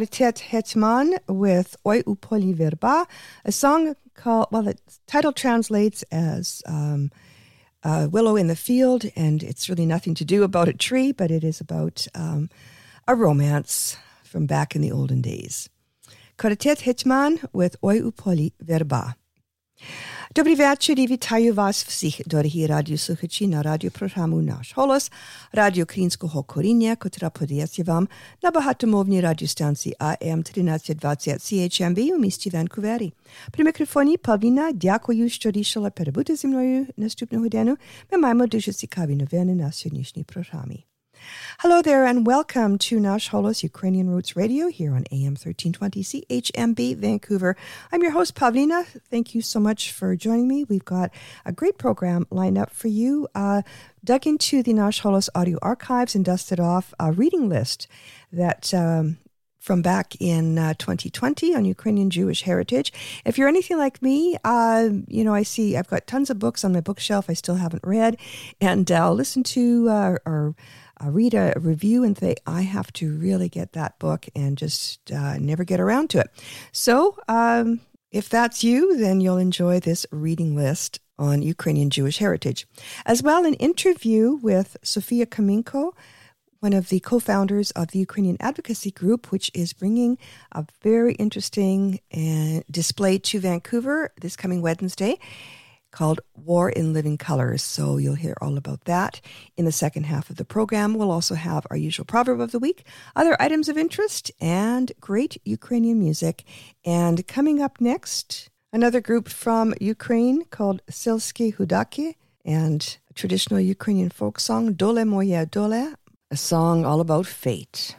was Hetman with Oi Upoli Verba, a song called, well, the title translates as um, uh, Willow in the Field, and it's really nothing to do about a tree, but it is about um, a romance from back in the olden days. Kvartet Hetman with Oi Upoli Verba. Dobrý večer i вітаю вас всіх, дорогі радіослухачі на радіопрограму «Наш голос» Радіо Українського коріння, котра подається вам на багатомовній радіостанції АМ 1320 CHMB у місті Ванкувері. При мікрофоні Павліна, дякую, що рішила перебути зі мною наступну годину. Ми маємо дуже цікаві новини на сьогоднішній програмі. Hello there, and welcome to Nash Holos Ukrainian Roots Radio here on AM 1320 CHMB Vancouver. I'm your host, Pavlina. Thank you so much for joining me. We've got a great program lined up for you. Uh, dug into the Nash Holos audio archives and dusted off a reading list that. Um, from back in uh, 2020 on Ukrainian Jewish heritage. If you're anything like me, uh, you know, I see I've got tons of books on my bookshelf I still haven't read, and I'll listen to uh, or uh, read a review and say, I have to really get that book and just uh, never get around to it. So, um, if that's you, then you'll enjoy this reading list on Ukrainian Jewish heritage. As well, an interview with Sofia Kaminko, one of the co founders of the Ukrainian Advocacy Group, which is bringing a very interesting uh, display to Vancouver this coming Wednesday called War in Living Colors. So you'll hear all about that in the second half of the program. We'll also have our usual proverb of the week, other items of interest, and great Ukrainian music. And coming up next, another group from Ukraine called Silsky Hudaki and a traditional Ukrainian folk song, Dole Moya Dole, a song all about fate.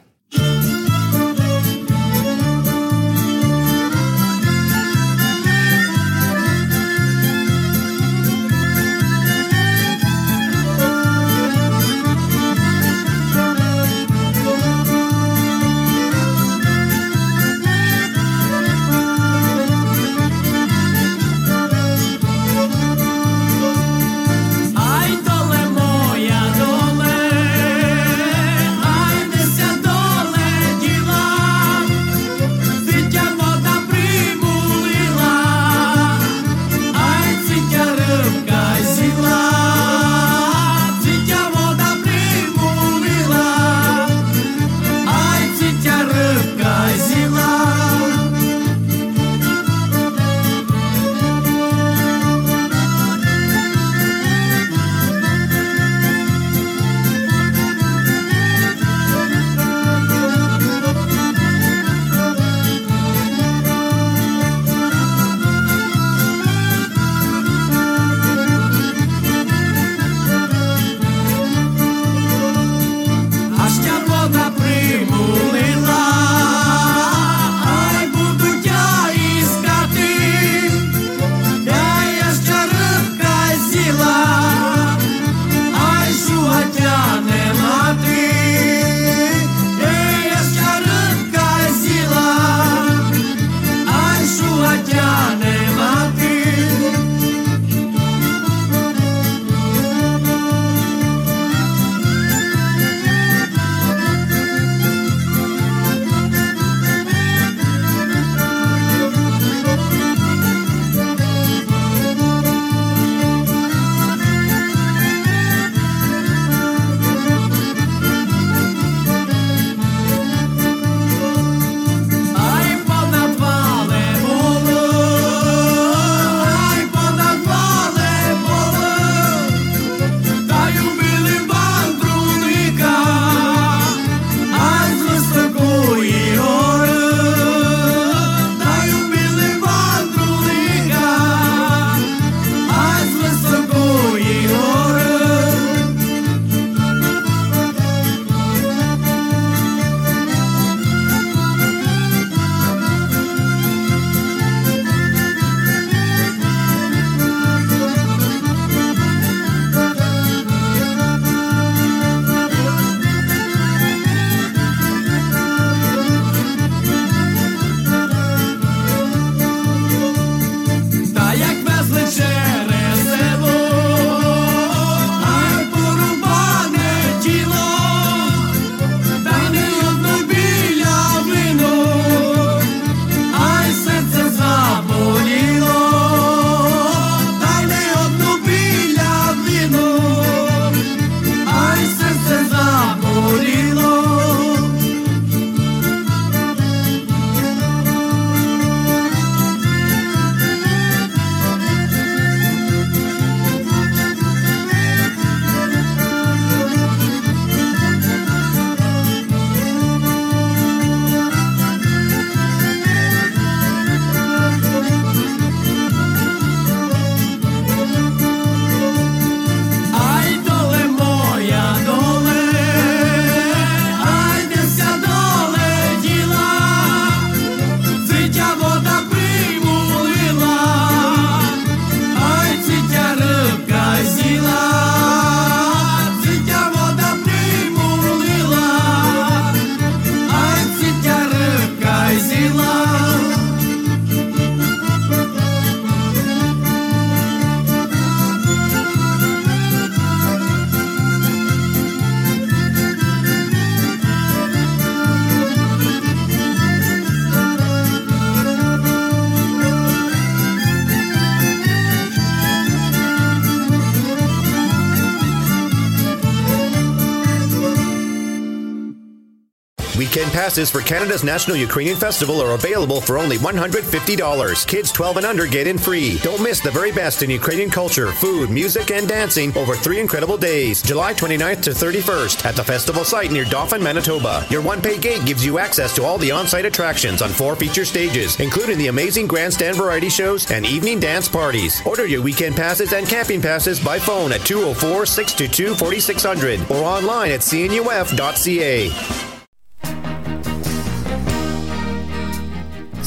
Passes for Canada's National Ukrainian Festival are available for only $150. Kids 12 and under get in free. Don't miss the very best in Ukrainian culture, food, music, and dancing over three incredible days, July 29th to 31st at the festival site near Dauphin, Manitoba. Your one-pay gate gives you access to all the on-site attractions on four feature stages, including the amazing grandstand variety shows and evening dance parties. Order your weekend passes and camping passes by phone at 204 622 4600 or online at cnuf.ca.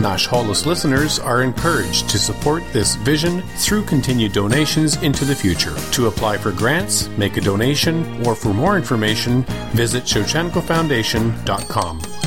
Nash Holos listeners are encouraged to support this vision through continued donations into the future. To apply for grants, make a donation, or for more information, visit ShevchenkoFoundation.com.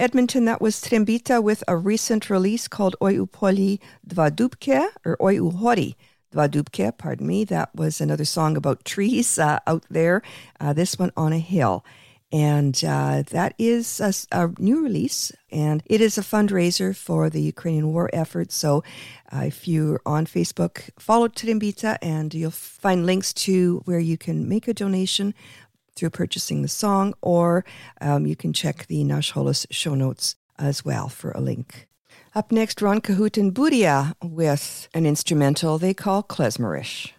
Edmonton, that was Trembita with a recent release called Oi Upoli Dvadubke, or Oi Uhori Dvadubke, pardon me. That was another song about trees uh, out there, uh, this one on a hill. And uh, that is a, a, new release, and it is a fundraiser for the Ukrainian war effort. So uh, if you're on Facebook, follow Trembita, and you'll find links to where you can make a donation through purchasing the song, or um, you can check the Nash Holos show notes as well for a link. Up next, Ron Cahute and Budia with an instrumental they call Klezmerish.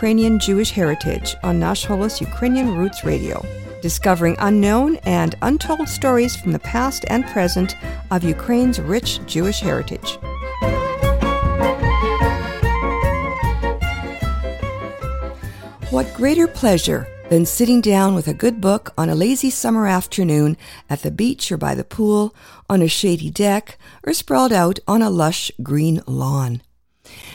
Ukrainian Jewish Heritage on Nash Holos Ukrainian Roots Radio, discovering unknown and untold stories from the past and present of Ukraine's rich Jewish heritage. What greater pleasure than sitting down with a good book on a lazy summer afternoon at the beach or by the pool, on a shady deck, or sprawled out on a lush green lawn?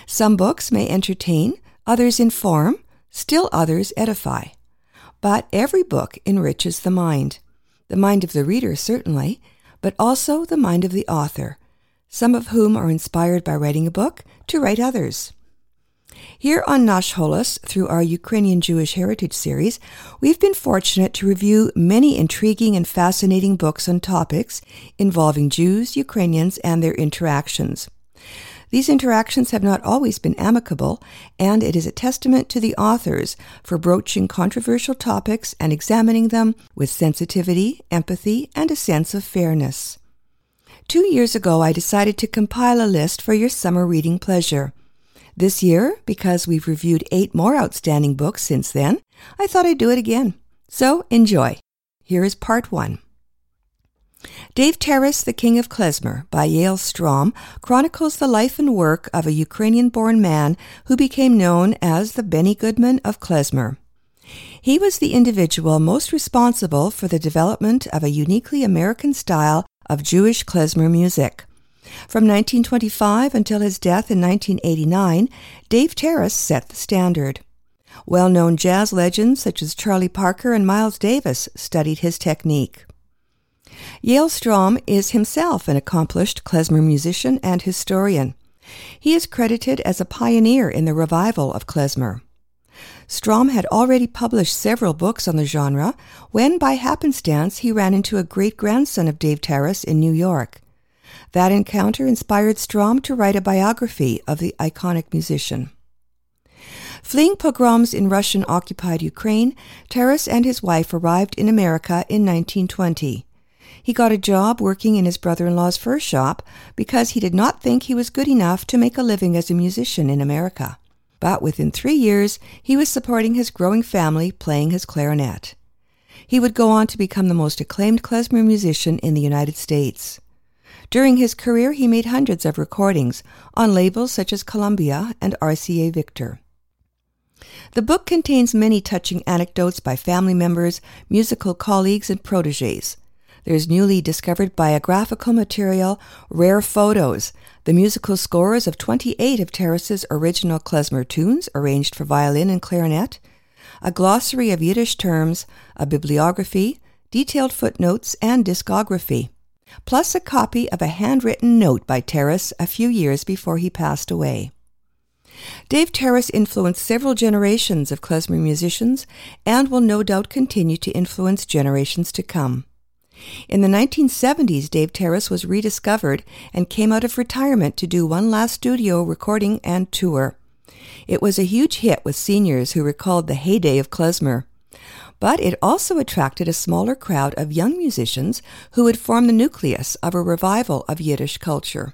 Some books may entertain, others inform, still others edify. But every book enriches the mind. The mind of the reader, certainly, but also the mind of the author, some of whom are inspired by writing a book to write others. Here on Nash Holos, through our Ukrainian Jewish Heritage series, we've been fortunate to review many intriguing and fascinating books on topics involving Jews, Ukrainians, and their interactions. These interactions have not always been amicable, and it is a testament to the authors for broaching controversial topics and examining them with sensitivity, empathy, and a sense of fairness. Two years ago, I decided to compile a list for your summer reading pleasure. This year, because we've reviewed eight more outstanding books since then, I thought I'd do it again. So enjoy. Here is part one. Dave Tarras, The King of Klezmer by Yale Strom chronicles the life and work of a Ukrainian born man who became known as the Benny Goodman of Klezmer. He was the individual most responsible for the development of a uniquely American style of Jewish klezmer music. From 1925 until his death in 1989, Dave Tarras set the standard. Well known jazz legends such as Charlie Parker and Miles Davis studied his technique. Yale Strom is himself an accomplished klezmer musician and historian. He is credited as a pioneer in the revival of klezmer. Strom had already published several books on the genre when, by happenstance, he ran into a great grandson of Dave Tarras in New York. That encounter inspired Strom to write a biography of the iconic musician. Fleeing pogroms in Russian occupied Ukraine, Tarras and his wife arrived in America in 1920. He got a job working in his brother in law's fur shop because he did not think he was good enough to make a living as a musician in America. But within three years, he was supporting his growing family playing his clarinet. He would go on to become the most acclaimed klezmer musician in the United States. During his career, he made hundreds of recordings on labels such as Columbia and RCA Victor. The book contains many touching anecdotes by family members, musical colleagues, and proteges. There's newly discovered biographical material, rare photos, the musical scores of 28 of Tarras's original klezmer tunes arranged for violin and clarinet, a glossary of Yiddish terms, a bibliography, detailed footnotes, and discography, plus a copy of a handwritten note by Tarras a few years before he passed away. Dave Tarras influenced several generations of klezmer musicians and will no doubt continue to influence generations to come. In the 1970s, Dave Tarras was rediscovered and came out of retirement to do one last studio recording and tour. It was a huge hit with seniors who recalled the heyday of klezmer. But it also attracted a smaller crowd of young musicians who would form the nucleus of a revival of Yiddish culture.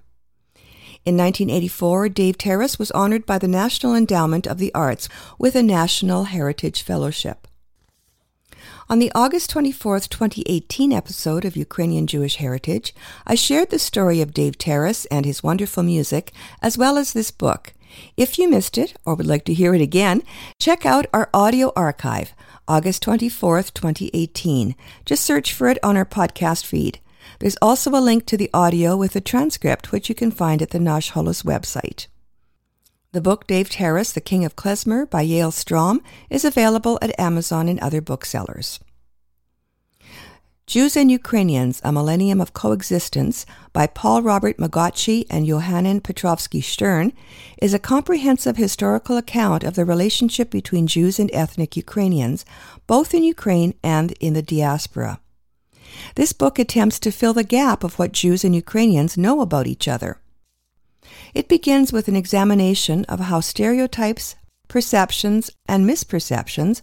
In 1984, Dave Tarras was honored by the National Endowment of the Arts with a National Heritage Fellowship. On the August 24, 2018 episode of Ukrainian Jewish Heritage, I shared the story of Dave Tarras and his wonderful music, as well as this book. If you missed it or would like to hear it again, check out our audio archive, August 24, 2018. Just search for it on our podcast feed. There's also a link to the audio with a transcript, which you can find at the Nash Holos website. The book Dave Tarras, The King of Klezmer by Yale Strom is available at Amazon and other booksellers. Jews and Ukrainians, A Millennium of Coexistence by Paul Robert Magocsi and Yohanan Petrovsky-Shtern is a comprehensive historical account of the relationship between Jews and ethnic Ukrainians, both in Ukraine and in the diaspora. This book attempts to fill the gap of what Jews and Ukrainians know about each other. It begins with an examination of how stereotypes, perceptions, and misperceptions,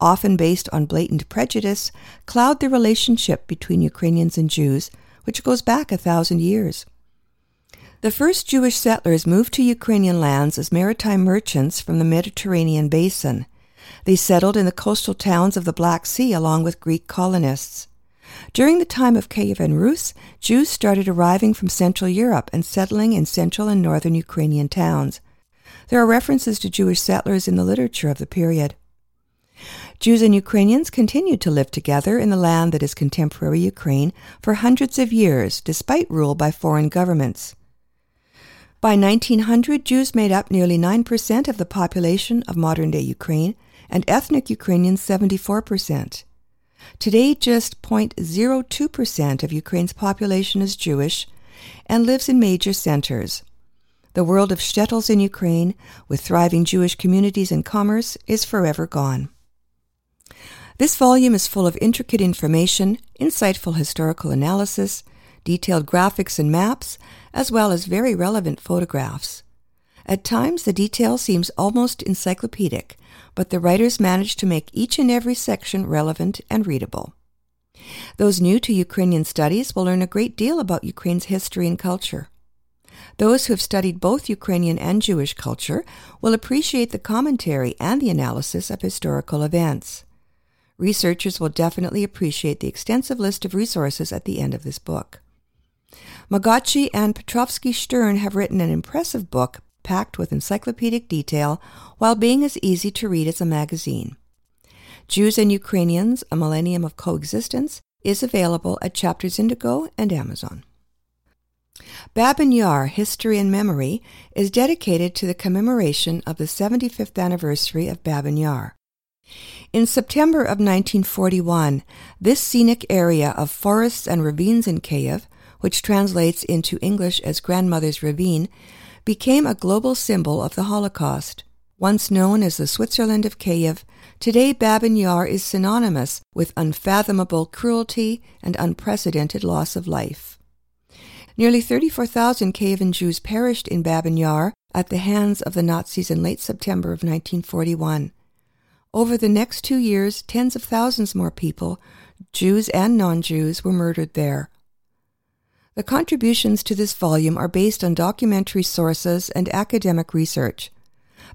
often based on blatant prejudice, cloud the relationship between Ukrainians and Jews, which goes back a thousand years. The first Jewish settlers moved to Ukrainian lands as maritime merchants from the Mediterranean basin. They settled in the coastal towns of the Black Sea along with Greek colonists. During the time of Kievan Rus, Jews started arriving from Central Europe and settling in central and northern Ukrainian towns. There are references to Jewish settlers in the literature of the period. Jews and Ukrainians continued to live together in the land that is contemporary Ukraine for hundreds of years, despite rule by foreign governments. By 1900, Jews made up nearly 9% of the population of modern day Ukraine, and ethnic Ukrainians 74%. Today, just 0.02% of Ukraine's population is Jewish and lives in major centers. The world of shtetls in Ukraine, with thriving Jewish communities and commerce, is forever gone. This volume is full of intricate information, insightful historical analysis, detailed graphics and maps, as well as very relevant photographs. At times, the detail seems almost encyclopedic, but the writers managed to make each and every section relevant and readable. Those new to Ukrainian studies will learn a great deal about Ukraine's history and culture. Those who have studied both Ukrainian and Jewish culture will appreciate the commentary and the analysis of historical events. Researchers will definitely appreciate the extensive list of resources at the end of this book. Magocsi and Petrovsky-Shtern have written an impressive book packed with encyclopedic detail while being as easy to read as a magazine. Jews and Ukrainians, A Millennium of Coexistence, is available at Chapters Indigo and Amazon. Babin Yar History and Memory is dedicated to the commemoration of the 75th anniversary of Babin Yar. In September of 1941, this scenic area of forests and ravines in Kiev which translates into English as Grandmother's Ravine, became a global symbol of the Holocaust. Once known as the Switzerland of Kiev, today Babin Yar is synonymous with unfathomable cruelty and unprecedented loss of life. Nearly 34,000 Kievan Jews perished in Babin Yar at the hands of the Nazis in late September of 1941. Over the next two years, tens of thousands more people, Jews and non Jews, were murdered there. The contributions to this volume are based on documentary sources and academic research.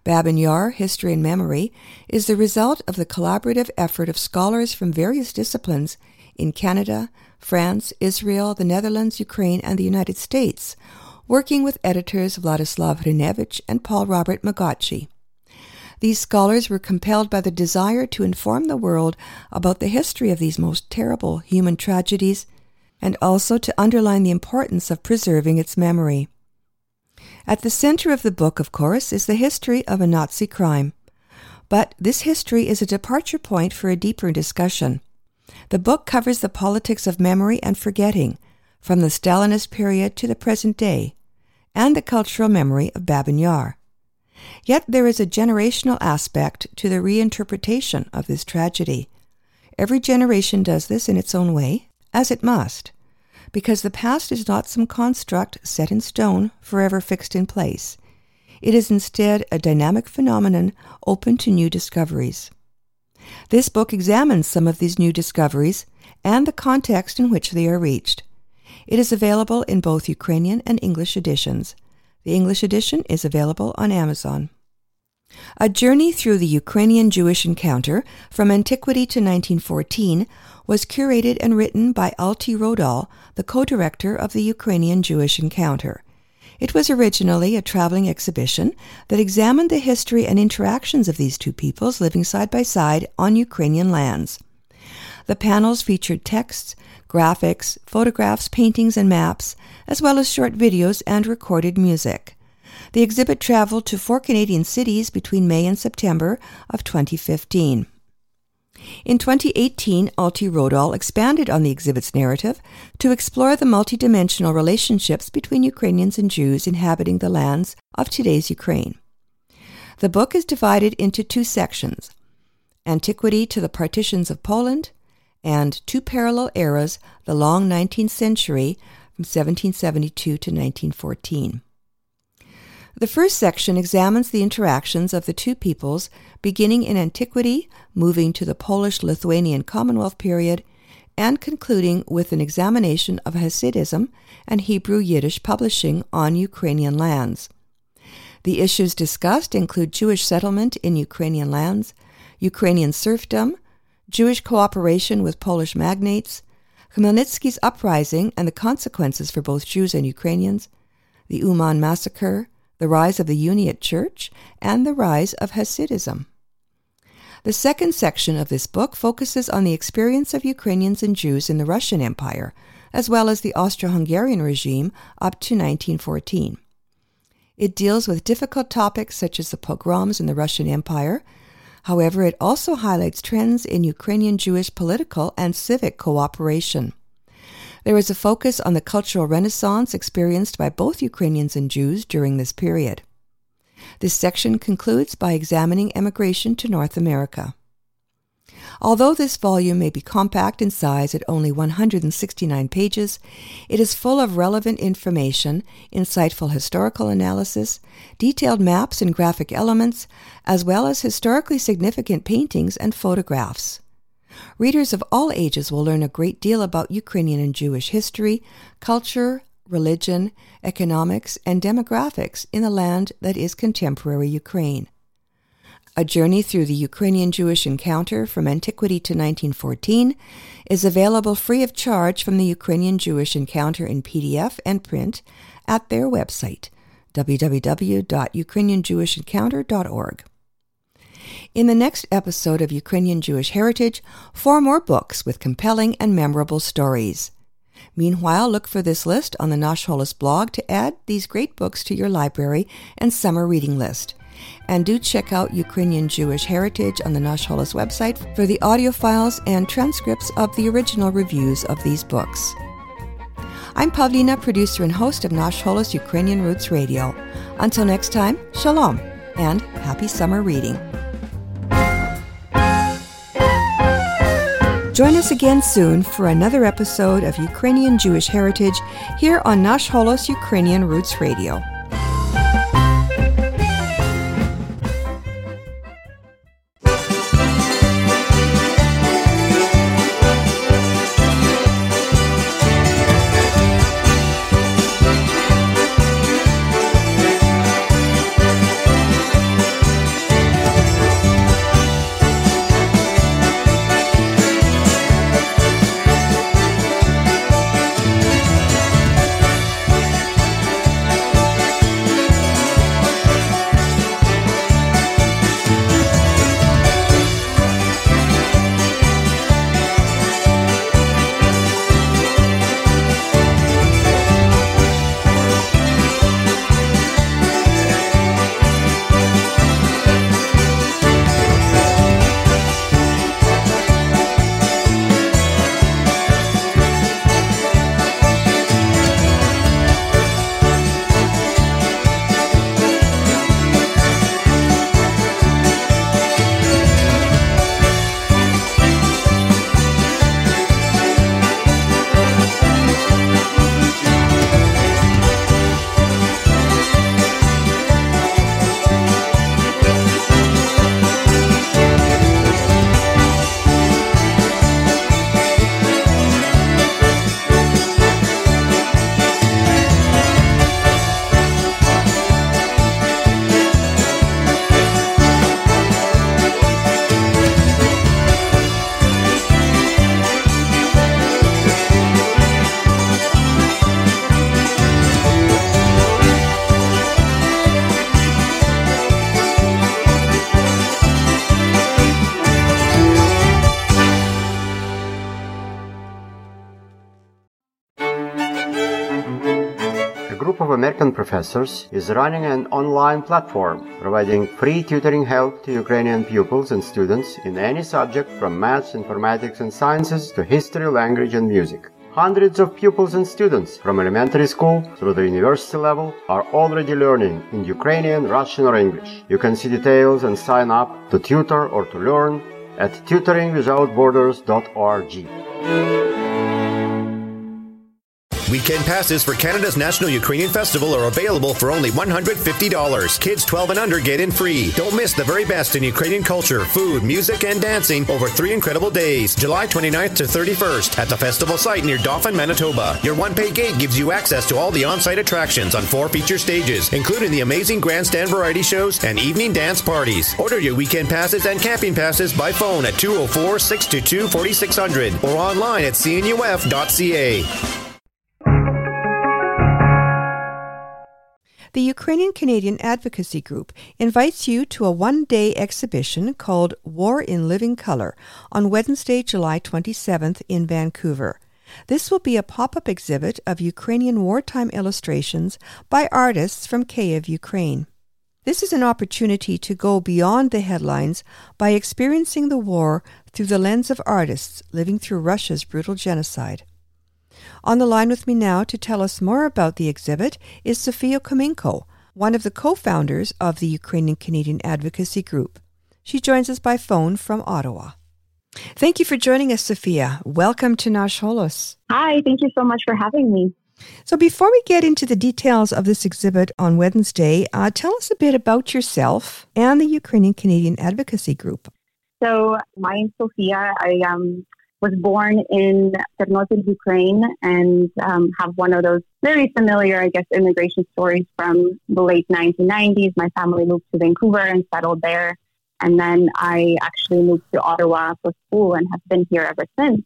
Babin History and Memory, is the result of the collaborative effort of scholars from various disciplines in Canada, France, Israel, the Netherlands, Ukraine, and the United States, working with editors Vladyslav Hrynevych and Paul Robert Magocsi. These scholars were compelled by the desire to inform the world about the history of these most terrible human tragedies and also to underline the importance of preserving its memory. At the center of the book, of course, is the history of a Nazi crime. But this history is a departure point for a deeper discussion. The book covers the politics of memory and forgetting, from the Stalinist period to the present day, and the cultural memory of Babin Yar. Yet there is a generational aspect to the reinterpretation of this tragedy. Every generation does this in its own way, as it must, because the past is not some construct set in stone, forever fixed in place. It is instead a dynamic phenomenon open to new discoveries. This book examines some of these new discoveries and the context in which they are reached. It is available in both Ukrainian and English editions. The English edition is available on Amazon. A Journey Through the Ukrainian Jewish Encounter from Antiquity to 1914 was curated and written by Alti Rodal, the co-director of the Ukrainian Jewish Encounter. It was originally a traveling exhibition that examined the history and interactions of these two peoples living side by side on Ukrainian lands. The panels featured texts, graphics, photographs, paintings, and maps, as well as short videos and recorded music. The exhibit traveled to four Canadian cities between May and September of 2015. In 2018, Alti Rodal expanded on the exhibit's narrative to explore the multidimensional relationships between Ukrainians and Jews inhabiting the lands of today's Ukraine. The book is divided into two sections Antiquity to the Partitions of Poland and Two Parallel Eras, the Long 19th Century from 1772 to 1914. The first section examines the interactions of the two peoples beginning in antiquity, moving to the Polish Lithuanian Commonwealth period, and concluding with an examination of Hasidism and Hebrew Yiddish publishing on Ukrainian lands. The issues discussed include Jewish settlement in Ukrainian lands, Ukrainian serfdom, Jewish cooperation with Polish magnates, Khmelnytsky's uprising and the consequences for both Jews and Ukrainians, the Uman massacre, the rise of the Uniate Church, and the rise of Hasidism. The second section of this book focuses on the experience of Ukrainians and Jews in the Russian Empire, as well as the Austro Hungarian regime up to 1914. It deals with difficult topics such as the pogroms in the Russian Empire. However, it also highlights trends in Ukrainian Jewish political and civic cooperation. There is a focus on the cultural renaissance experienced by both Ukrainians and Jews during this period. This section concludes by examining emigration to North America. Although this volume may be compact in size at only 169 pages, it is full of relevant information, insightful historical analysis, detailed maps and graphic elements, as well as historically significant paintings and photographs. Readers of all ages will learn a great deal about Ukrainian and Jewish history, culture, religion, economics, and demographics in the land that is contemporary Ukraine. A Journey Through the Ukrainian Jewish Encounter from Antiquity to 1914 is available free of charge from the Ukrainian Jewish Encounter in PDF and print at their website, www.ukrainianjewishencounter.org. In the next episode of Ukrainian Jewish Heritage, four more books with compelling and memorable stories. Meanwhile, look for this list on the Nash Holos blog to add these great books to your library and summer reading list. And do check out Ukrainian Jewish Heritage on the Nash Holos website for the audio files and transcripts of the original reviews of these books. I'm Pavlina, producer and host of Nash Holos Ukrainian Roots Radio. Until next time, shalom and happy summer reading. Join us again soon for another episode of Ukrainian Jewish Heritage here on Nash Holos Ukrainian Roots Radio. American Professors is running an online platform providing free tutoring help to Ukrainian pupils and students in any subject from maths, informatics, and sciences to history, language, and music. Hundreds of pupils and students from elementary school through the university level are already learning in Ukrainian, Russian, or English. You can see details and sign up to tutor or to learn at tutoringwithoutborders.org. Weekend passes for Canada's National Ukrainian Festival are available for only $150. Kids 12 and under get in free. Don't miss the very best in Ukrainian culture, food, music, and dancing over three incredible days, July 29th to 31st at the festival site near Dauphin, Manitoba. Your one-pay gate gives you access to all the on-site attractions on four feature stages, including the amazing grandstand variety shows and evening dance parties. Order your weekend passes and camping passes by phone at 204 622 4600 or online at cnuf.ca. The Ukrainian Canadian Advocacy Group invites you to a one day exhibition called War in Living Color on Wednesday, July 27th in Vancouver. This will be a pop up exhibit of Ukrainian wartime illustrations by artists from Kiev, Ukraine. This is an opportunity to go beyond the headlines by experiencing the war through the lens of artists living through Russia's brutal genocide. On the line with me now to tell us more about the exhibit is Sofia Kominko, one of the co founders of the Ukrainian Canadian Advocacy Group. She joins us by phone from Ottawa. Thank you for joining us, Sofia. Welcome to Nash Holos. Hi, thank you so much for having me. So, before we get into the details of this exhibit on Wednesday, uh, tell us a bit about yourself and the Ukrainian Canadian Advocacy Group. So, my name's Sofia. I um, was born in Ternopil, Ukraine, and um, have one of those very familiar, I guess, immigration stories from the late 1990s. My family moved to Vancouver and settled there. And then I actually moved to Ottawa for school and have been here ever since.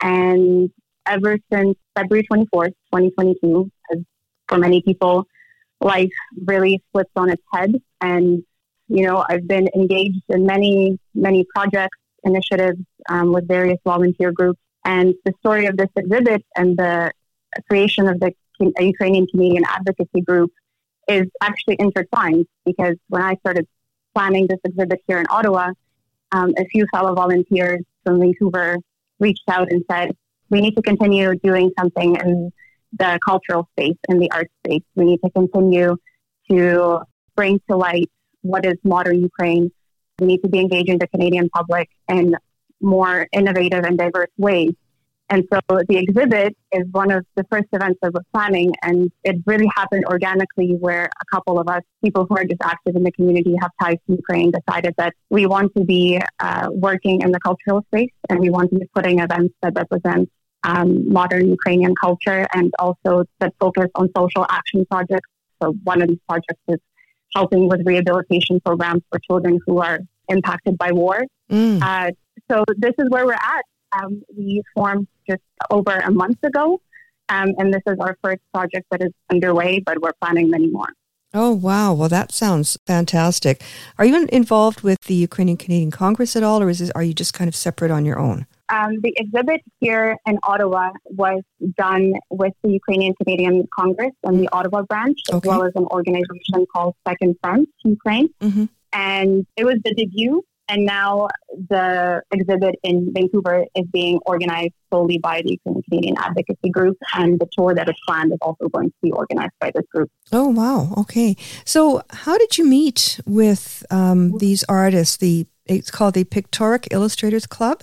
And ever since February 24th, 2022, for many people, life really flips on its head. And, you know, I've been engaged in many, many projects initiatives um, with various volunteer groups. And the story of this exhibit and the creation of the Ukrainian Canadian Advocacy Group is actually intertwined because when I started planning this exhibit here in Ottawa, um, a few fellow volunteers from Vancouver reached out and said, we need to continue doing something in the cultural space, in the art space. We need to continue to bring to light what is modern Ukraine we need to be engaging the Canadian public in more innovative and diverse ways. And so the exhibit is one of the first events that we're planning, and it really happened organically where a couple of us, people who are just active in the community, have ties to Ukraine, decided that we want to be uh, working in the cultural space and we want to be putting events that represent um, modern Ukrainian culture and also that focus on social action projects. So one of these projects is helping with rehabilitation programs for children who are impacted by war. Mm. Uh, so this is where we're at. Um, we formed just over a month ago, um, and this is our first project that is underway, but we're planning many more. Oh, wow. Well, that sounds fantastic. Are you involved with the Ukrainian Canadian Congress at all, or is this, are you just kind of separate on your own? Um, the exhibit here in Ottawa was done with the Ukrainian Canadian Congress and the Ottawa branch, as okay. well as an organization called Second Front Ukraine. Mm-hmm. And it was the debut. And now the exhibit in Vancouver is being organized solely by the Ukrainian Canadian Advocacy Group. And the tour that is planned is also going to be organized by this group. Oh, wow. Okay. So, how did you meet with um, these artists? The It's called the Pictoric Illustrators Club?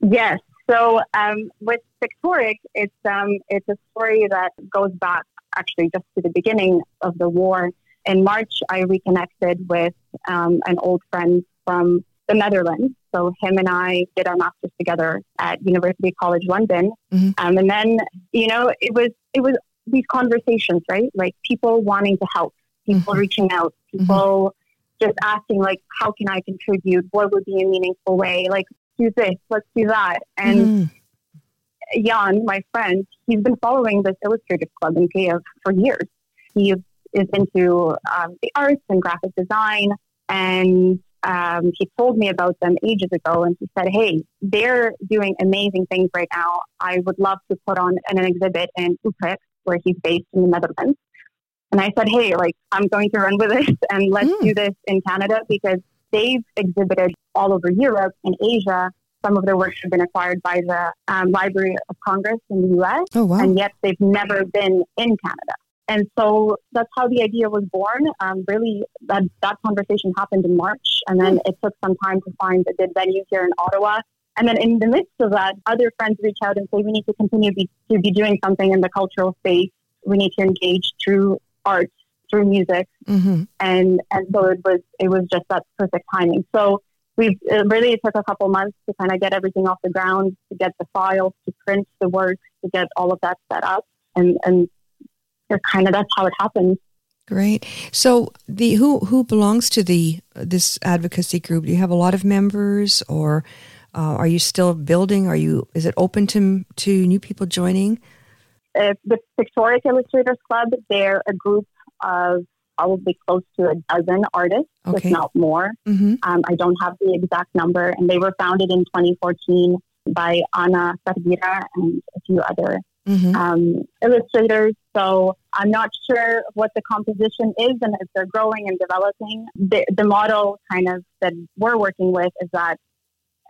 Yes. So um, with Pictoric, it's um, it's a story that goes back actually just to the beginning of the war. In March, I reconnected with um, an old friend from the Netherlands. So him and I did our masters together at University College London, mm-hmm. um, and then you know it was it was these conversations, right? Like people wanting to help, people mm-hmm. reaching out, mm-hmm. people just asking like, how can I contribute? What would be a meaningful way? Like do this, let's do that. And mm. Jan, my friend, he's been following this Illustrative Club in Kiev for years. He is into um, the arts and graphic design, and um, he told me about them ages ago. And he said, "Hey, they're doing amazing things right now. I would love to put on an, an exhibit in Utrecht, where he's based in the Netherlands." And I said, "Hey, like I'm going to run with this, and let's mm. do this in Canada because they've exhibited all over Europe and Asia. Some of their works have been acquired by the um, Library of Congress in the US, oh, wow. and yet they've never been in Canada. And so that's how the idea was born. Um, really, that, that conversation happened in March, and then it took some time to find a good venue here in Ottawa. And then in the midst of that, other friends reach out and say, we need to continue be, to be doing something in the cultural space. We need to engage through art, through music. Mm-hmm. And, and so it was, it was just that perfect timing. So we've it really took a couple months to kind of get everything off the ground, to get the files, to print the work, to get all of that set up. And, and kind of, that's how it happens. Great. So the who who belongs to the this advocacy group? Do you have a lot of members, or uh, are you still building? Are you is it open to to new people joining? Uh, the Pictoric Illustrators Club, they're a group of probably close to a dozen artists, Okay. if not more. Mm-hmm. Um, I don't have the exact number, and they were founded in 2014 by Ana Sardira and a few other Mm-hmm. um, illustrators. So I'm not sure what the composition is and if they're growing and developing. The, the model kind of that we're working with is that,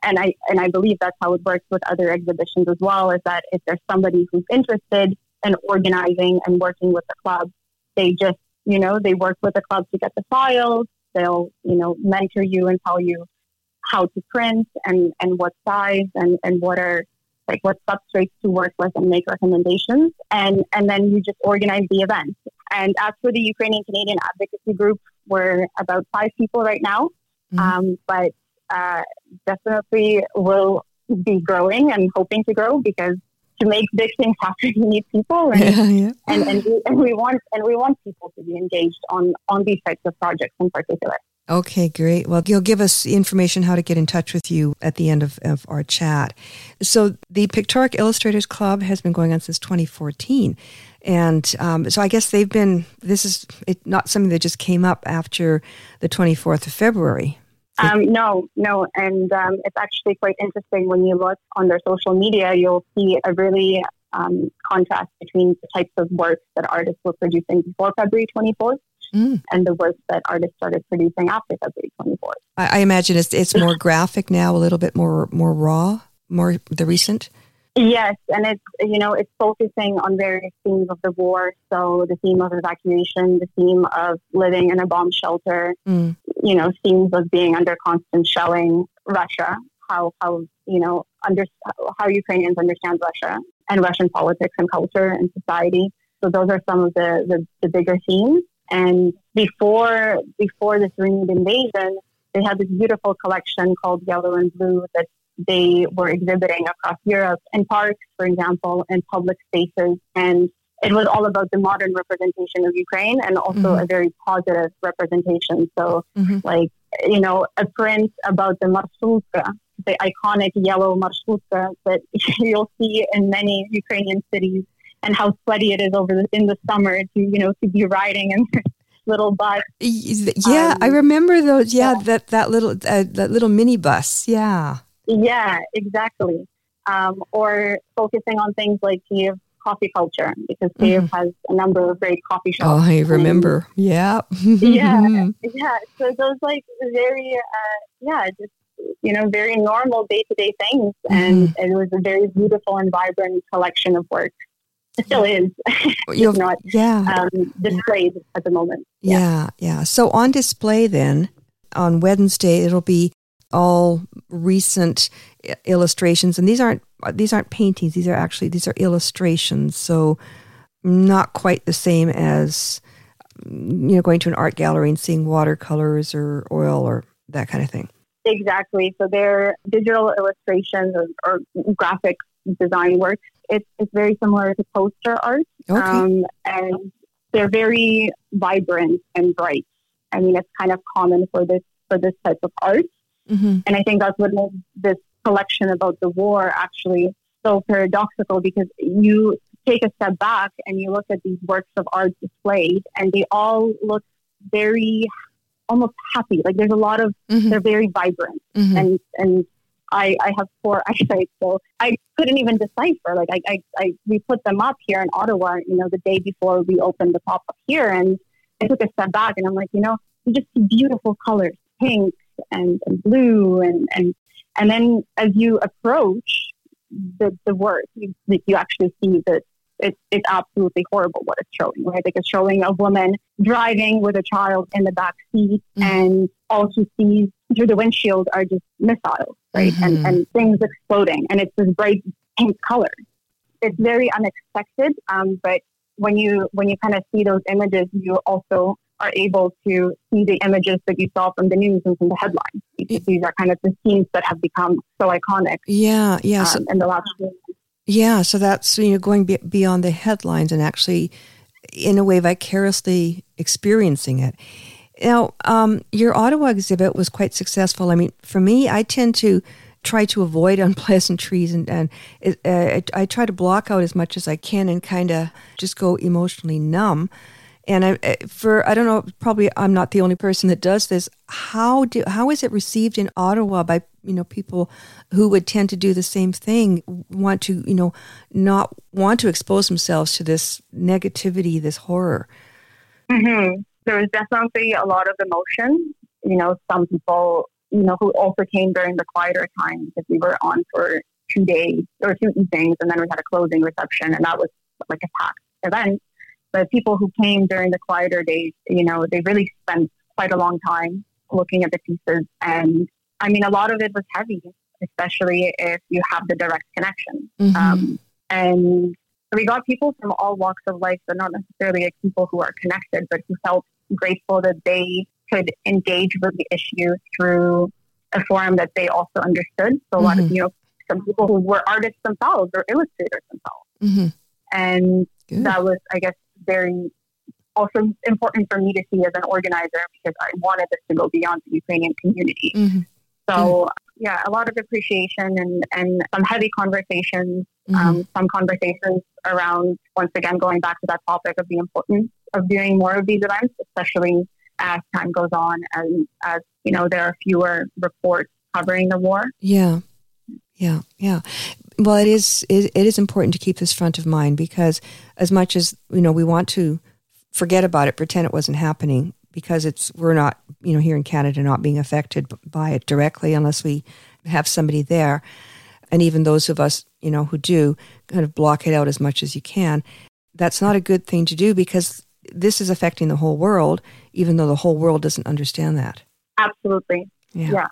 and I and I believe that's how it works with other exhibitions as well. Is that if there's somebody who's interested in organizing and working with the club, they just you know they work with the club to get the files. They'll you know mentor you and tell you how to print and and what size and and what are like what substrates to work with and make recommendations. And and then you just organize the event. And as for the ukrainian canadian advocacy group we're about five people right now. Mhm. um, but uh, definitely will be growing and hoping to grow because to make big things happen you need people. And, yeah, yeah. and, and, we, and we want and we want people to be engaged on on these types of projects in particular Okay, great. Well, you'll give us information how to get in touch with you at the end of, of our chat. So, the Pictoric Illustrators Club has been going on since 2014. And um, so, I guess they've been, this is it, not something that just came up after the 24th of February. Um, no, no, and um, it's actually quite interesting when you look on their social media. You'll see a really um, contrast between the types of work that artists were producing before February 24th Mm. and the works that artists started producing after February 24th. I, I imagine it's, it's more graphic now, a little bit more, more raw, more the recent. Yes, and it's you know it's focusing on various themes of the war. So the theme of evacuation, the theme of living in a bomb shelter, Mm. you know, themes of being under constant shelling, Russia, how how you know under how Ukrainians understand Russia and Russian politics and culture and society. So those are some of the the, the bigger themes. And before before this renewed invasion, they had this beautiful collection called Yellow and Blue that they were exhibiting across Europe in parks, for example, in public spaces. And it was all about the modern representation of Ukraine and also Mhm. a very positive representation. So, Mhm. like, you know, a print about the marshrutka, the iconic yellow marshrutka that you'll see in many Ukrainian cities and how sweaty it is over the, in the summer to, you know, to be riding in little bus. Yeah, I Um, remember those. Yeah, yeah. that, that little uh, that little minibus. Yeah. Yeah, exactly. Um, or focusing on things like Kiev coffee culture because Kiev has a number of great coffee shops. Mm-hmm. Oh, I and- remember. Yeah. Yeah. yeah, so those like very, uh, yeah, just you know, very normal day to day things, and Mm-hmm. it was a very beautiful and vibrant collection of work. It still is, if not yeah. um, displayed at the moment. Yeah, yeah. So on display then on Wednesday it'll be all recent illustrations and these aren't these aren't paintings these are actually these are illustrations so not quite the same as you know going to an art gallery and seeing watercolors or oil or that kind of thing. Exactly. So they're digital illustrations or, or graphic design works. It's, it's very similar to poster art. Okay. Um, and they're very vibrant and bright. I mean, it's kind of common for this for this type of art, hmm and I think that's what makes this collection about the war actually so paradoxical because you take a step back and you look at these works of art displayed, and they all look very almost happy. Like there's a lot of hmm they're very vibrant hmm and and I, I have poor eyesight, so I couldn't even decipher. Like I, I, I, we put them up here in Ottawa, you know, the day before we opened the pop up here, and I took a step back, and I'm like, you know, you just see beautiful colors, pink and, and blue, and and and then as you approach the the work, you you actually see that it's it's absolutely horrible what it's showing, right? Like it's showing a woman driving with a child in the back seat, mm-hmm. and all she sees through the windshield are just missiles, right? Mm-hmm. And and things exploding, and it's this bright pink color. It's very unexpected, um, but when you when you kind of see those images, you also are able to see the images that you saw from the news and from the headlines. Because these are kind of the scenes that have become so iconic. Yeah, yeah. Um, so, in the last few Yeah, so that's you know going beyond the headlines and actually, in a way, vicariously experiencing it. Now, um, your Ottawa exhibit was quite successful. I mean, for me, I tend to try to avoid unpleasantries and, and it, uh, I, try to block out as much as I can and kind of just go emotionally numb. And I, uh, for I don't know, probably I'm not the only person that does this. How do how is it received in Ottawa by you know people who would tend to do the same thing, want to you know not want to expose themselves to this negativity, this horror? Mm-hmm. There was definitely a lot of emotion. You know, some people you know, who also came during the quieter time because we were on for two days or two evenings, and then we had a closing reception, and that was like a packed event. But people who came during the quieter days, you know, they really spent quite a long time looking at the pieces, and I mean, a lot of it was heavy, especially if you have the direct connection. Mm-hmm. Um, and we got people from all walks of life, but not necessarily like people who are connected, but who felt grateful that they could engage with the issue through a forum that they also understood. So a mm-hmm. lot of mm-hmm. you know some people who were artists themselves or illustrators themselves, mm-hmm. and Good. that was I guess very also important for me to see as an organizer because I wanted this to go beyond the Ukrainian community. Mm-hmm. So yeah, a lot of appreciation and, and some heavy conversations, mm-hmm. um, some conversations around once again going back to that topic of the importance of doing more of these events, especially as time goes on and as you know there are fewer reports covering the war. Yeah. Yeah. Yeah. Well it is it, it is important to keep this front of mind because as much as you know we want to forget about it pretend it wasn't happening because it's we're not you know here in canada not being affected by it directly unless we have somebody there. And even those of us you know who do kind of block it out as much as you can. That's not a good thing to do because this is affecting the whole world, even though the whole world doesn't understand that. Absolutely. Yeah. yeah.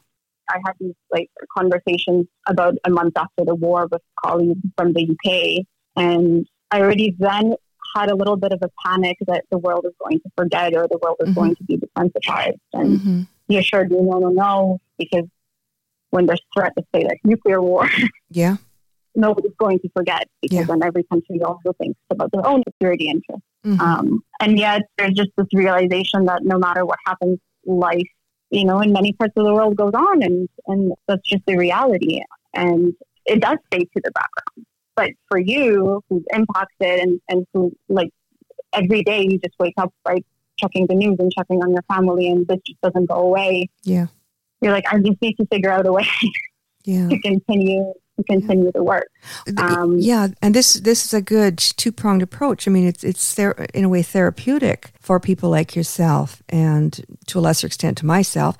I had these like conversations about a month after the war with colleagues from the UK, and I already then had a little bit of a panic that the world is going to forget or the world is mm-hmm. going to be desensitized. And mm-hmm. he assured me, no, no, no, because when there's threat of say like nuclear war, yeah, nobody's going to forget because yeah. then every country also thinks about their own security interests. Mm-hmm. Um, and yet there's just this realization that no matter what happens, life, you know, in many parts of the world goes on and, and that's just the reality. And it does fade to the background. But for you who's impacted and, and who like every day you just wake up like checking the news and checking on your family and this just doesn't go away. Yeah. You're like, I just need to figure out a way yeah. to continue to continue the work. Um, yeah, and this this is a good two pronged approach. I mean, it's it's ther- in a way therapeutic for people like yourself, and to a lesser extent to myself,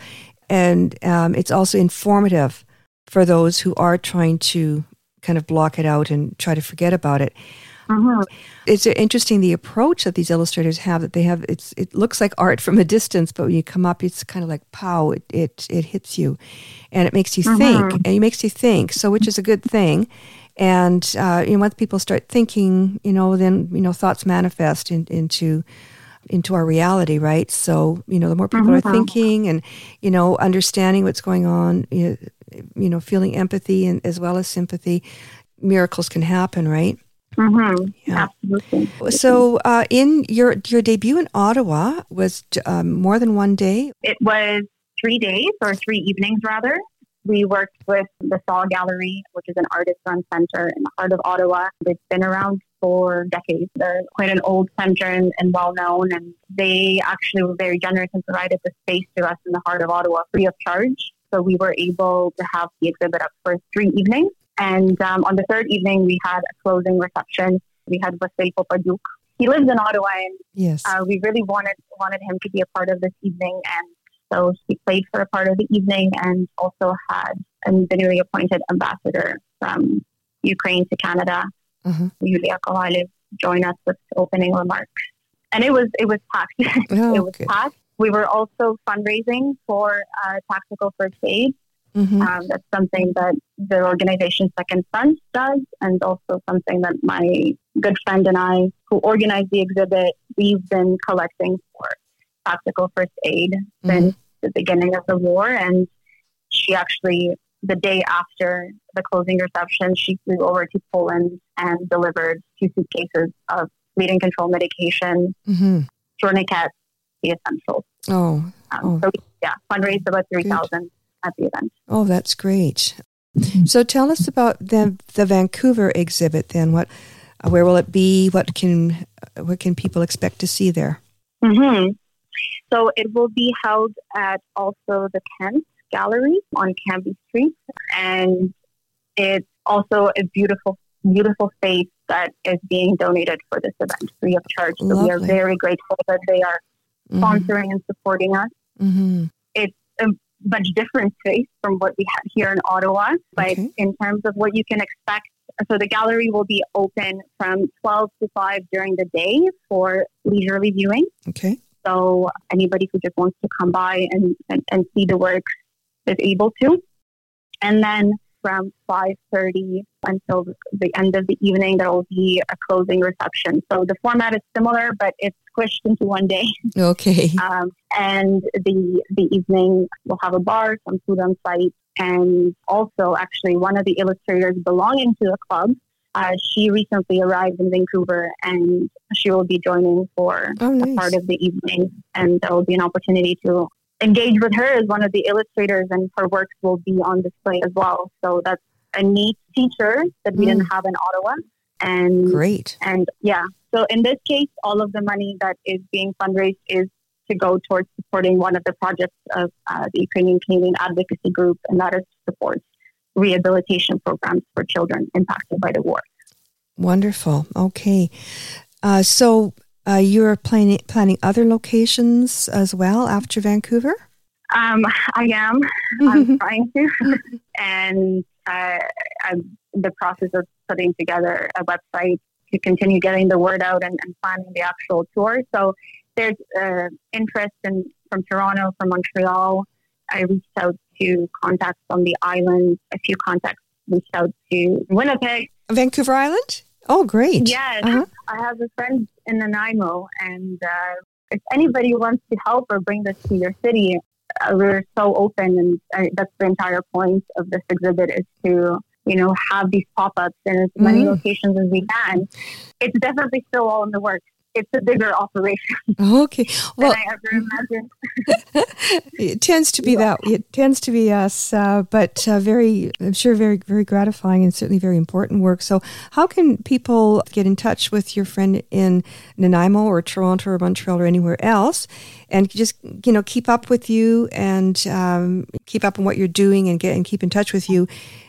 and um, it's also informative for those who are trying to kind of block it out and try to forget about it. Mm-hmm. It's interesting the approach that these illustrators have. That they have, it's it looks like art from a distance, but when you come up, it's kind of like pow, it it, it hits you, and it makes you mm-hmm. think, and it makes you think. So, which is a good thing. And uh, you know, once people start thinking, you know, then you know, thoughts manifest in, into into our reality, right? So, you know, the more people mm-hmm. are thinking and, you know, understanding what's going on, you know, feeling empathy and as well as sympathy, miracles can happen, right? Mm-hmm. Yeah. Absolutely. So, uh, in your your debut in Ottawa was um, more than one day. It was three days or three evenings, rather. We worked with the Saw Gallery, which is an artist-run center in the heart of Ottawa. They've been around for decades. They're quite an old center and, and well known, and they actually were very generous and provided the space to us in the heart of Ottawa free of charge. So we were able to have the exhibit up for three evenings. And um, on the third evening, we had a closing reception. We had Vasily Popadiuk. He lives in Ottawa, and yes. uh, we really wanted wanted him to be a part of this evening. And so he played for a part of the evening, and also had the newly appointed ambassador from Ukraine to Canada, mm-hmm. Yulia Kovaliv. join us with opening remarks. And it was it was packed. Oh, it was good. packed. We were also fundraising for uh, tactical first aid. Mhm. Um, that's something that the organization Second Front does, and also something that my good friend and I, who organized the exhibit, we've been collecting for tactical first aid Mm-hmm. since the beginning of the war. And she actually, the day after the closing reception, she flew over to Poland and delivered two suitcases of bleeding control medication, Mhm. tourniquets, the essentials. Oh, Um, Oh. So, yeah, fundraised about 3000 at the event. oh, that's great. So tell us about the the Vancouver exhibit. Then, what, where will it be? What can what can people expect to see there? hmm So it will be held at also the Kent Gallery on Cambie Street, and it's also a beautiful, beautiful space that is being donated for this event free of charge. So we are very grateful that they are Mm-hmm. sponsoring and supporting us. hmm A much different space from what we have here in Ottawa, but Okay. in terms of what you can expect. So the gallery will be open from 12 to 5 during the day for leisurely viewing. Okay. So anybody who just wants to come by and, and, and see the work is able to. And then from 5.30 until the end of the evening, there will be a closing reception. So the format is similar, but it's squished into one day. Okay. Um, and the, the evening will have a bar, some food on site, and also actually one of the illustrators belonging to the club. Uh, she recently arrived in Vancouver and she will be joining for Oh, a part of the evening, and there will be an opportunity to engage with her as one of the illustrators, and her works will be on display as well. So that's a neat feature that we didn't have in Ottawa, and Great. and yeah. So in this case, all of the money that is being fundraised is to go towards supporting one of the projects of uh, the Ukrainian Canadian Advocacy Group, and that is to support rehabilitation programs for children impacted by the war. Wonderful. Okay. Uh, so uh, you're planning planning other locations as well after Vancouver? Um, I am. I'm trying to, and uh, I'm the process of putting together a website to continue getting the word out and, and planning the actual tour. So there's uh, interest in from Toronto, from Montreal. I reached out to contacts on the island. A few contacts reached out to Winnipeg. Vancouver Island? Oh, great. Yes, Uh-huh. I have a friend in Nanaimo, and uh, if anybody wants to help or bring this to your city, uh, we're so open, and uh, that's the entire point of this exhibit is to you know have these pop-ups in as many Mhm. locations as we can. It's definitely still all in the works. It's a bigger operation Okay. Well, I ever imagined. it tends to be that. It tends to be us, uh, but uh, very, I'm sure, very, very gratifying and certainly very important work. So, how can people get in touch with your friend in Nanaimo or Toronto or Montreal or anywhere else, and just you know keep up with you and um, keep up on what you're doing and get and keep in touch with you,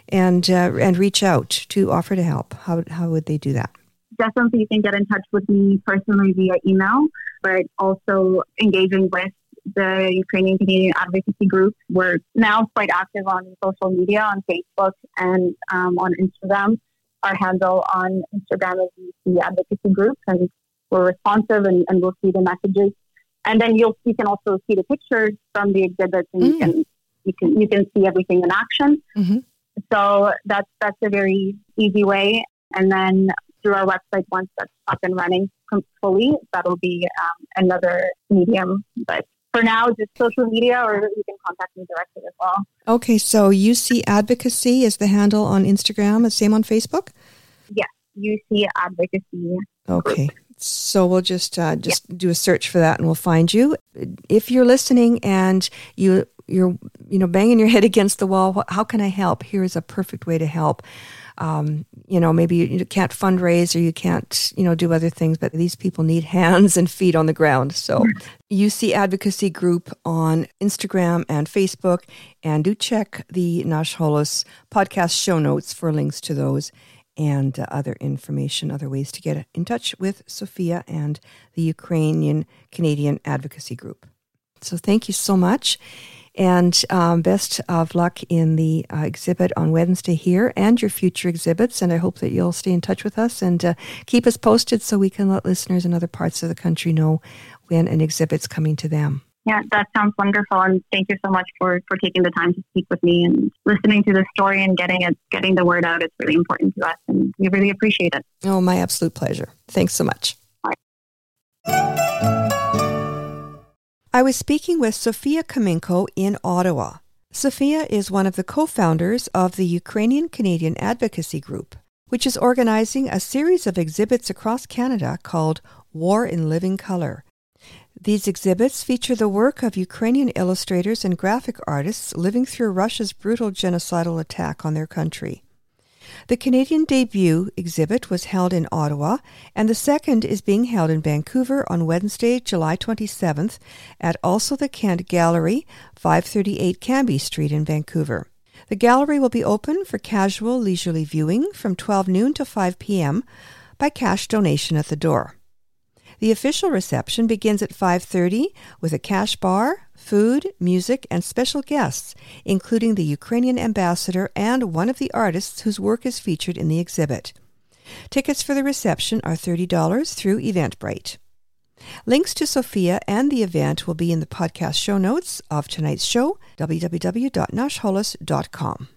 and uh, and reach out to offer to help? How how would they do that? Definitely you can get in touch with me personally via email, but also engaging with the Ukrainian Canadian Advocacy Group. We're now quite active on social media, on Facebook and um, on Instagram. Our handle on Instagram is the Advocacy Group, and we're responsive and, and we'll see the messages. And then you'll you can also see the pictures from the exhibits, and you Mm. can you can you can see everything in action. Mhm. So that's that's a very easy way. And then through our website, once that's up and running fully, that'll be um, another medium. But for now, just social media, or you can contact me directly as well. Okay, so UC Advocacy is the handle on Instagram, and same on Facebook. Yes, UC Advocacy. Okay. So we'll just uh, just do a search for that, and we'll find you. If you're listening and you you're you know banging your head against the wall, how can I help? Here is a perfect way to help. Um, you know, maybe you, you can't fundraise or you can't you know do other things, but these people need hands and feet on the ground. So UC Advocacy Group on Instagram and Facebook, and do check the Nash Holos podcast show notes for links to those and uh, other information, other ways to get in touch with Sophia and the Ukrainian Canadian Advocacy Group. So thank you so much. And um, best of luck in the uh, exhibit on Wednesday here and your future exhibits. And I hope that you'll stay in touch with us and uh, keep us posted so we can let listeners in other parts of the country know when an exhibit's coming to them. Yeah, that sounds wonderful, and thank you so much for for taking the time to speak with me and listening to the story and getting it getting the word out. It's really important to us, and we really appreciate it. Oh, my absolute pleasure. Thanks so much. I was speaking with Sofia Kamenko in Ottawa. Sofia is one of the co founders of the Ukrainian Canadian Advocacy Group, which is organizing a series of exhibits across Canada called War in Living Color. These exhibits feature the work of Ukrainian illustrators and graphic artists living through Russia's brutal genocidal attack on their country. The Canadian debut exhibit was held in Ottawa, and the second is being held in Vancouver on Wednesday, July 27th at Also the Kent Gallery, 538 Cambie Street in Vancouver. The gallery will be open for casual leisurely viewing from 12 noon to 5 p.m. by cash donation at the door. The official reception begins at 5:30 with a cash bar, food, music, and special guests, including the Ukrainian ambassador and one of the artists whose work is featured in the exhibit. Tickets for the reception are $30 through Eventbrite. Links to Sofia and the event will be in the podcast show notes of tonight's show, www.nashholos.com.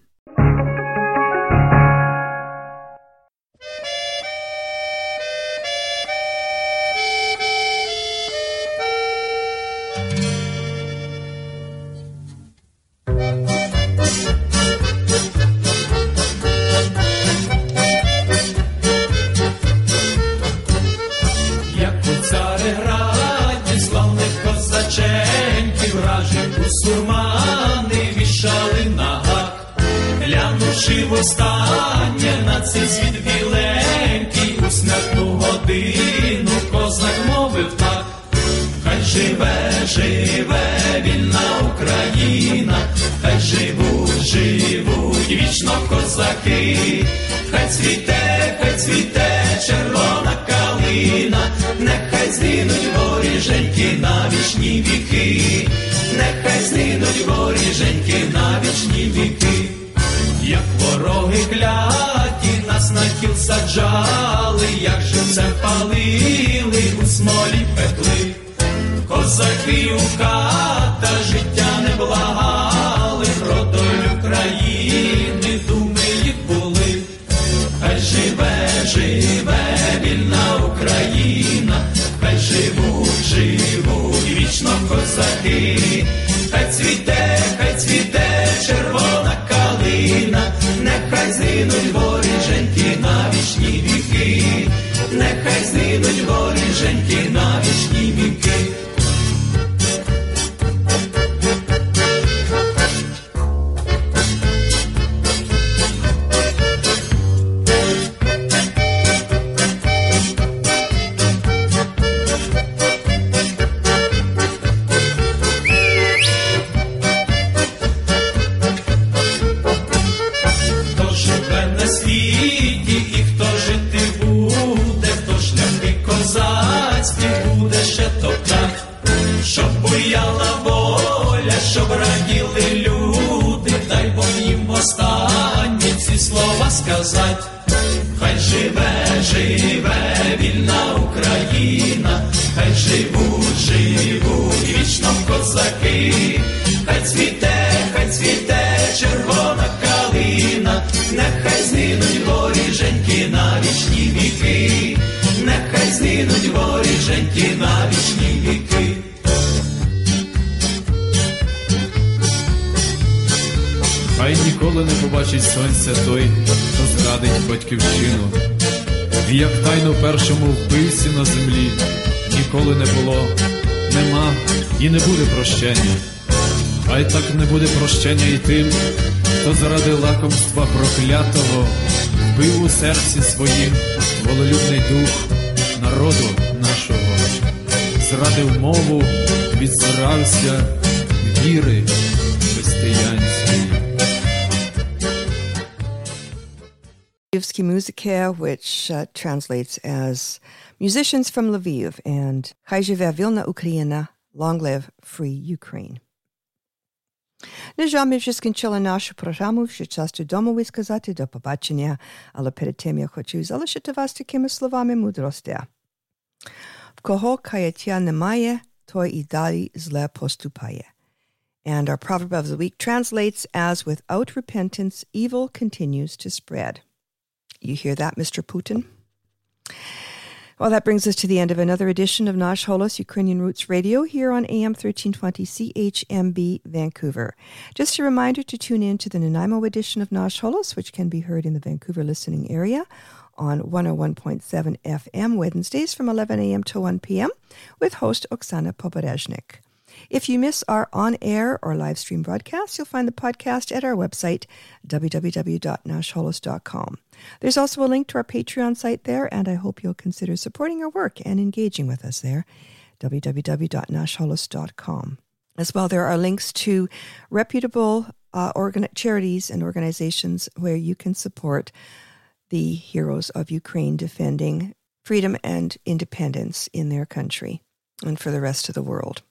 сурмани вішали на гак, глянувши востаннє на цей світ біленький, у смертну годину козак мовив так, хай живе, живе вільна Україна, хай живуть, живуть вічно козаки, хай цвіте, хай цвіте червона калина, нехай згинуть воріженьки на вічні віки нехай згинуть воріженьки на вічні віки, як вороги кляті, нас на кіл саджали, як живцем палили, у смолі пекли, козаки у хата життя не благали, про долю країни думи їх були, хай живе, живе вільна Україна, хай живуть, живуть вічно козаки. цвіте, хай цвіте червона калина, нехай згинуть воріженьки на вічні віки, нехай згинуть воріженьки на вічні сонця той, хто зрадить батьківщину, і як тайно першому вбивці на землі ніколи не було, нема і не буде прощення, хай так не буде прощення і тим, хто заради лакомства проклятого вбив у серці своїм вололюбний дух народу нашого, зрадив мову, відзирався віри християнської. Lvivsky Muzika, which uh, translates as Musicians from Lviv and Chai Vilna Ukraina, Long Live Free Ukraine. На жаль, ми вже скінчили нашу програму, ще час додому сказати до побачення, але перед тим я хочу залишити вас такими словами мудрості. В кого каяття немає, той і далі зле поступає. And our proverb of the week translates as without repentance, evil continues to spread. You hear that, Mr. Putin? Well, that brings us to the end of another edition of Nash Holos Ukrainian Roots Radio here on AM 1320 CHMB Vancouver. Just a reminder to tune in to the Nanaimo edition of Nash Holos, which can be heard in the Vancouver listening area on 101.7 FM Wednesdays from 11 a.m. to 1 p.m. with host Oksana Poberezhnik. If you miss our on air or live stream broadcasts, you'll find the podcast at our website, www.nashholos.com. There's also a link to our Patreon site there, and I hope you'll consider supporting our work and engaging with us there, www.nashholos.com. As well, there are links to reputable uh, organ- charities and organizations where you can support the heroes of Ukraine defending freedom and independence in their country and for the rest of the world.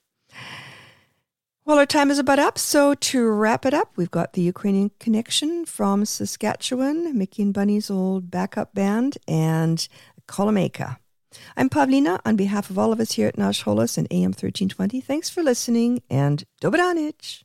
Well, our time is about up. So to wrap it up, we've got the Ukrainian Connection from Saskatchewan, Mickey and Bunny's old backup band, and Kolomeka. I'm Pavlina. On behalf of all of us here at Nash Holos and AM 1320, thanks for listening and Dobranich.